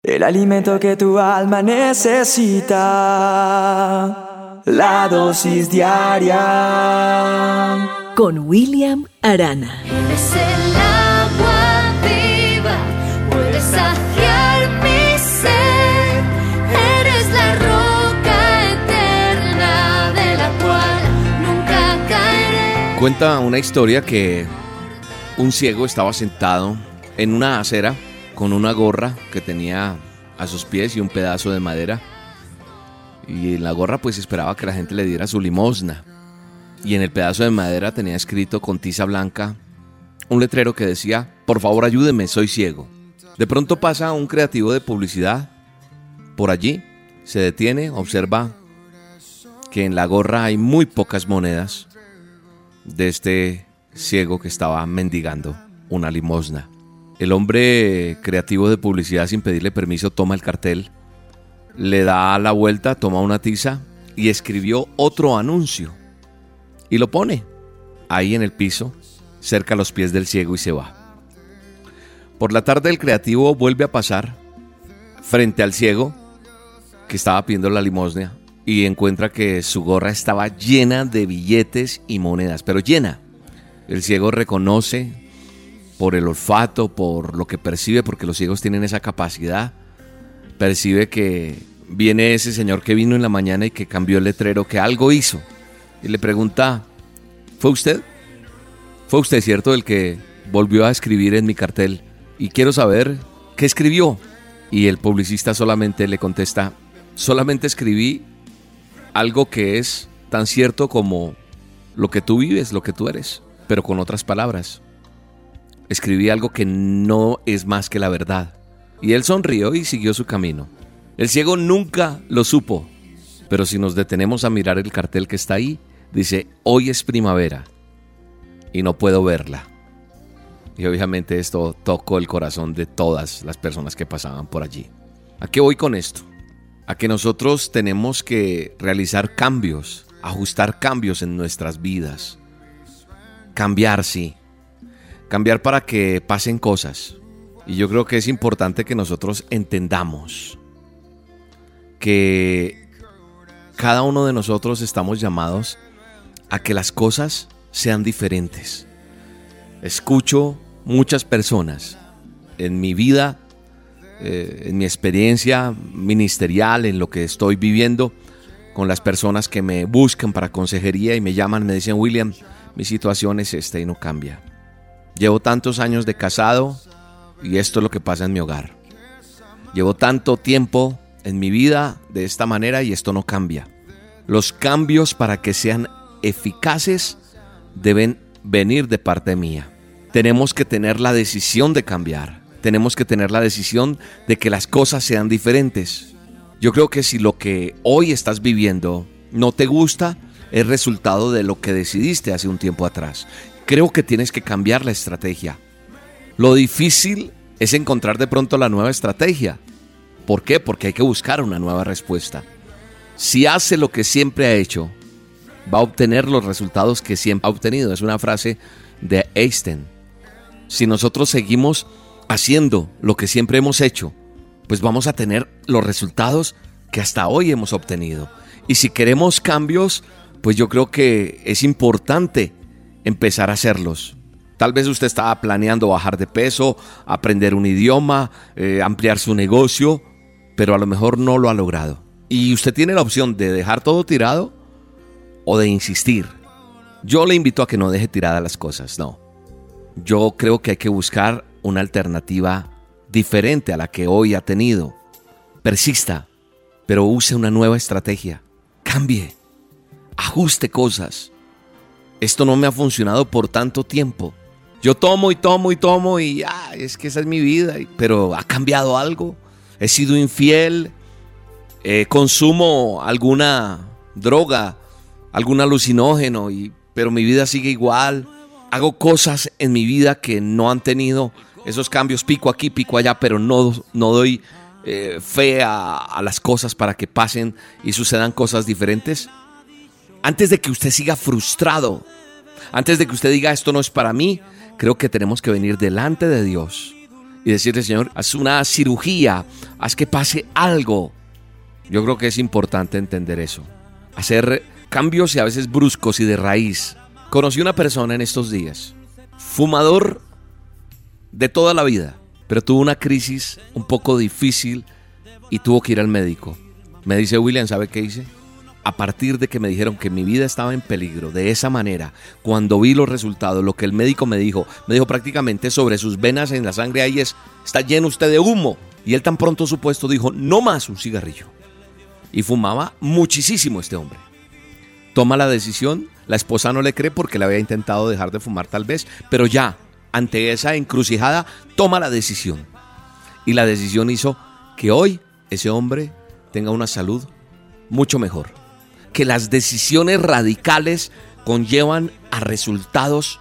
El alimento que tu alma necesita. La dosis diaria. Con William Arana. Eres el agua viva, puedes saciar mi sed. Eres la roca eterna de la cual nunca caeré. Cuenta una historia que un ciego estaba sentado en una acera con una gorra que tenía a sus pies y un pedazo de madera. Y en la gorra pues esperaba que la gente le diera su limosna. Y en el pedazo de madera tenía escrito con tiza blanca un letrero que decía, por favor ayúdeme, soy ciego. De pronto pasa un creativo de publicidad por allí, se detiene, observa que en la gorra hay muy pocas monedas de este ciego que estaba mendigando una limosna. El hombre creativo de publicidad sin pedirle permiso toma el cartel, le da la vuelta, toma una tiza y escribió otro anuncio. Y lo pone ahí en el piso, cerca a los pies del ciego y se va. Por la tarde el creativo vuelve a pasar frente al ciego que estaba pidiendo la limosna y encuentra que su gorra estaba llena de billetes y monedas, pero llena. El ciego reconoce por el olfato, por lo que percibe, porque los ciegos tienen esa capacidad, percibe que viene ese señor que vino en la mañana y que cambió el letrero, que algo hizo. Y le pregunta, ¿fue usted? ¿Fue usted cierto el que volvió a escribir en mi cartel? Y quiero saber qué escribió. Y el publicista solamente le contesta, solamente escribí algo que es tan cierto como lo que tú vives, lo que tú eres, pero con otras palabras escribí algo que no es más que la verdad. Y él sonrió y siguió su camino. El ciego nunca lo supo, pero si nos detenemos a mirar el cartel que está ahí, dice, hoy es primavera y no puedo verla. Y obviamente esto tocó el corazón de todas las personas que pasaban por allí. ¿A qué voy con esto? A que nosotros tenemos que realizar cambios, ajustar cambios en nuestras vidas. Cambiar, sí, cambiar para que pasen cosas. Y yo creo que es importante que nosotros entendamos que cada uno de nosotros estamos llamados a que las cosas sean diferentes. Escucho muchas personas en mi vida, eh, en mi experiencia ministerial, en lo que estoy viviendo, con las personas que me buscan para consejería y me llaman, me dicen, William, mi situación es esta y no cambia. Llevo tantos años de casado y esto es lo que pasa en mi hogar. Llevo tanto tiempo en mi vida de esta manera y esto no cambia. Los cambios para que sean eficaces deben venir de parte mía. Tenemos que tener la decisión de cambiar. Tenemos que tener la decisión de que las cosas sean diferentes. Yo creo que si lo que hoy estás viviendo no te gusta, es resultado de lo que decidiste hace un tiempo atrás creo que tienes que cambiar la estrategia. Lo difícil es encontrar de pronto la nueva estrategia. ¿Por qué? Porque hay que buscar una nueva respuesta. Si hace lo que siempre ha hecho, va a obtener los resultados que siempre ha obtenido. Es una frase de Einstein. Si nosotros seguimos haciendo lo que siempre hemos hecho, pues vamos a tener los resultados que hasta hoy hemos obtenido. Y si queremos cambios, pues yo creo que es importante empezar a hacerlos. Tal vez usted estaba planeando bajar de peso, aprender un idioma, eh, ampliar su negocio, pero a lo mejor no lo ha logrado. Y usted tiene la opción de dejar todo tirado o de insistir. Yo le invito a que no deje tiradas las cosas, no. Yo creo que hay que buscar una alternativa diferente a la que hoy ha tenido. Persista, pero use una nueva estrategia. Cambie, ajuste cosas esto no me ha funcionado por tanto tiempo. Yo tomo y tomo y tomo y ah, es que esa es mi vida, pero ha cambiado algo. He sido infiel, eh, consumo alguna droga, algún alucinógeno, y, pero mi vida sigue igual. Hago cosas en mi vida que no han tenido esos cambios, pico aquí, pico allá, pero no, no doy eh, fe a las cosas para que pasen y sucedan cosas diferentes. Antes de que usted siga frustrado, antes de que usted diga esto no es para mí, creo que tenemos que venir delante de Dios y decirle, Señor, haz una cirugía, haz que pase algo. Yo creo que es importante entender eso. Hacer cambios y a veces bruscos y de raíz. Conocí una persona en estos días, fumador de toda la vida, pero tuvo una crisis un poco difícil y tuvo que ir al médico. Me dice William, ¿sabe qué hice? A partir de que me dijeron que mi vida estaba en peligro, de esa manera, cuando vi los resultados, lo que el médico me dijo, me dijo prácticamente sobre sus venas en la sangre ahí es, está lleno usted de humo. Y él tan pronto supuesto dijo, no más un cigarrillo. Y fumaba muchísimo este hombre. Toma la decisión, la esposa no le cree porque le había intentado dejar de fumar tal vez, pero ya, ante esa encrucijada, toma la decisión. Y la decisión hizo que hoy ese hombre tenga una salud mucho mejor. Que las decisiones radicales conllevan a resultados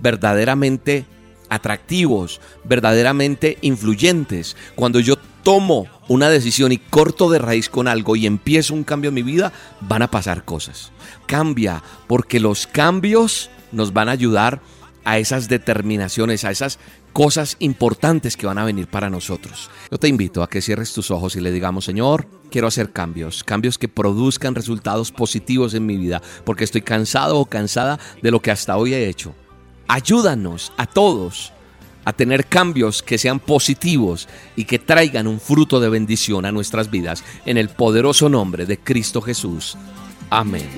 verdaderamente atractivos, verdaderamente influyentes. Cuando yo tomo una decisión y corto de raíz con algo y empiezo un cambio en mi vida, van a pasar cosas. Cambia, porque los cambios nos van a ayudar a esas determinaciones, a esas cosas importantes que van a venir para nosotros. Yo te invito a que cierres tus ojos y le digamos, Señor, quiero hacer cambios, cambios que produzcan resultados positivos en mi vida, porque estoy cansado o cansada de lo que hasta hoy he hecho. Ayúdanos a todos a tener cambios que sean positivos y que traigan un fruto de bendición a nuestras vidas en el poderoso nombre de Cristo Jesús. Amén.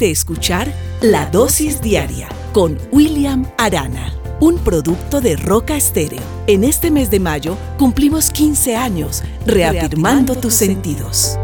De escuchar La Dosis Diaria con William Arana, un producto de Roca Estéreo. En este mes de mayo cumplimos 15 años reafirmando tus sentidos.